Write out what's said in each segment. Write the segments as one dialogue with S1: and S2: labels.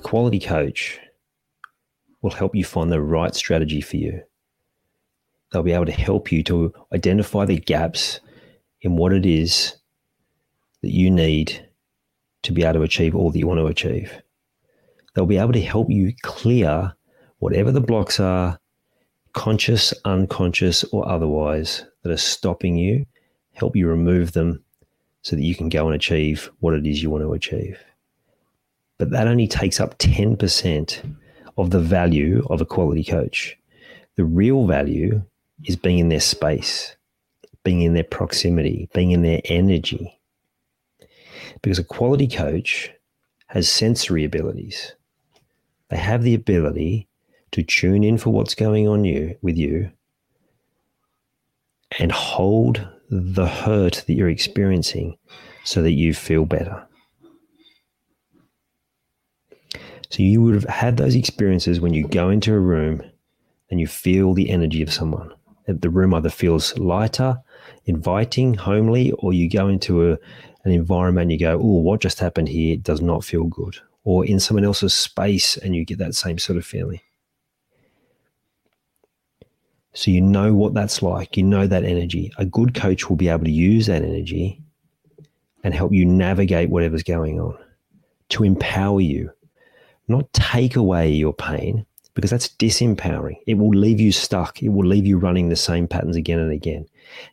S1: A quality coach will help you find the right strategy for you. They'll be able to help you to identify the gaps in what it is that you need to be able to achieve all that you want to achieve. They'll be able to help you clear whatever the blocks are, conscious, unconscious, or otherwise, that are stopping you, help you remove them so that you can go and achieve what it is you want to achieve. But that only takes up 10% of the value of a quality coach. The real value is being in their space, being in their proximity, being in their energy. Because a quality coach has sensory abilities. They have the ability to tune in for what's going on you with you and hold the hurt that you're experiencing so that you feel better. So you would have had those experiences when you go into a room and you feel the energy of someone. The room either feels lighter, inviting, homely, or you go into a, an environment and you go, oh, what just happened here it does not feel good. Or in someone else's space and you get that same sort of feeling. So you know what that's like. You know that energy. A good coach will be able to use that energy and help you navigate whatever's going on to empower you, not take away your pain because that's disempowering. It will leave you stuck. It will leave you running the same patterns again and again.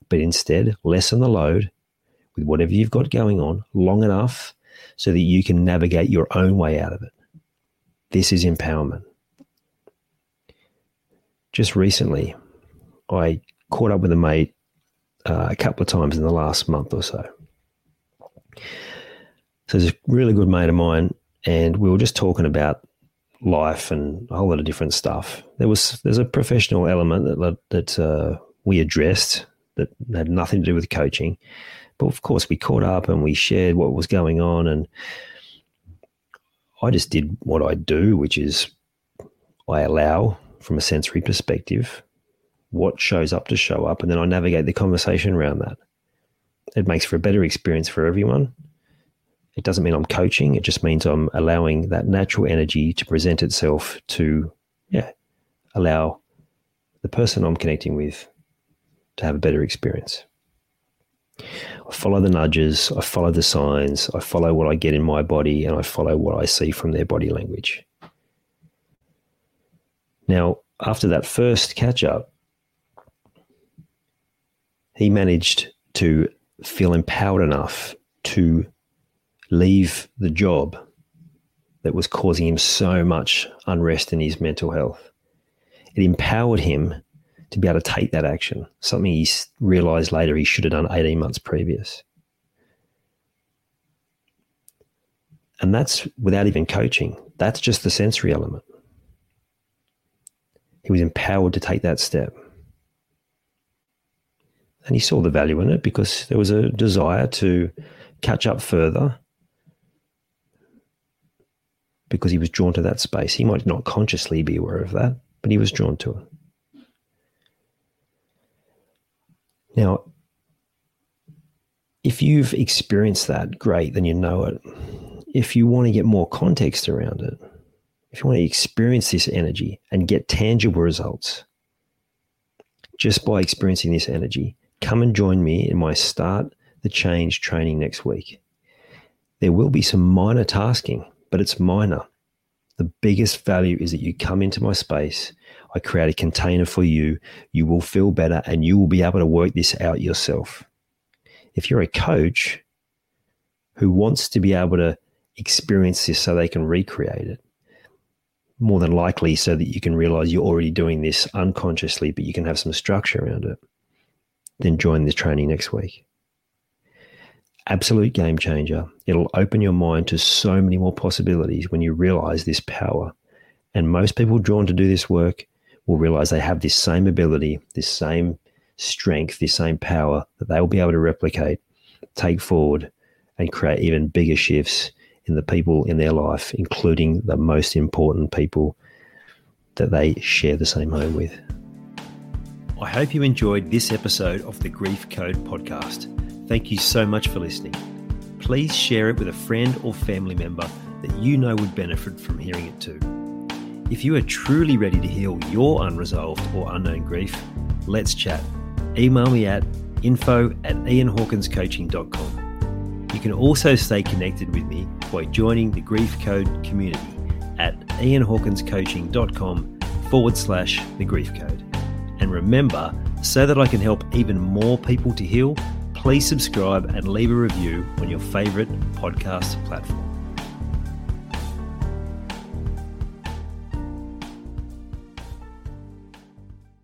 S1: But instead, lessen the load with whatever you've got going on long enough so that you can navigate your own way out of it. This is empowerment. Just recently, I caught up with a mate uh, a couple of times in the last month or so. So he's a really good mate of mine, and we were just talking about life and a whole lot of different stuff. There was there's a professional element that that uh, we addressed that had nothing to do with coaching, but of course we caught up and we shared what was going on, and I just did what I do, which is I allow from a sensory perspective what shows up to show up, and then I navigate the conversation around that. It makes for a better experience for everyone. It doesn't mean I'm coaching, it just means I'm allowing that natural energy to present itself to, yeah, allow the person I'm connecting with to have a better experience. I follow the nudges, I follow the signs, I follow what I get in my body, and I follow what I see from their body language. Now, after that first catch up, he managed to feel empowered enough to leave the job that was causing him so much unrest in his mental health. It empowered him to be able to take that action, something he realized later he should have done 18 months previous. And that's without even coaching. That's just the sensory element. He was empowered to take that step. And he saw the value in it because there was a desire to catch up further because he was drawn to that space. He might not consciously be aware of that, but he was drawn to it. Now, if you've experienced that, great, then you know it. If you want to get more context around it, if you want to experience this energy and get tangible results just by experiencing this energy, come and join me in my Start the Change training next week. There will be some minor tasking, but it's minor. The biggest value is that you come into my space. I create a container for you. You will feel better and you will be able to work this out yourself. If you're a coach who wants to be able to experience this so they can recreate it, more than likely so that you can realize you're already doing this unconsciously, but you can have some structure around it, then join this training next week. Absolute game changer. It'll open your mind to so many more possibilities when you realize this power. And most people drawn to do this work will realize they have this same ability, this same strength, this same power that they will be able to replicate, take forward, and create even bigger shifts in the people in their life, including the most important people that they share the same home with. I hope you enjoyed this episode of the Grief Code podcast. Thank you so much for listening. Please share it with a friend or family member that you know would benefit from hearing it too. If you are truly ready to heal your unresolved or unknown grief, let's chat. Email me at info at ianhawkinscoaching.com. You can also stay connected with me by joining the Grief Code community at ianhawkinscoaching.com forward slash the Grief Code. And remember, so that I can help even more people to heal, please subscribe and leave a review on your favorite podcast platform.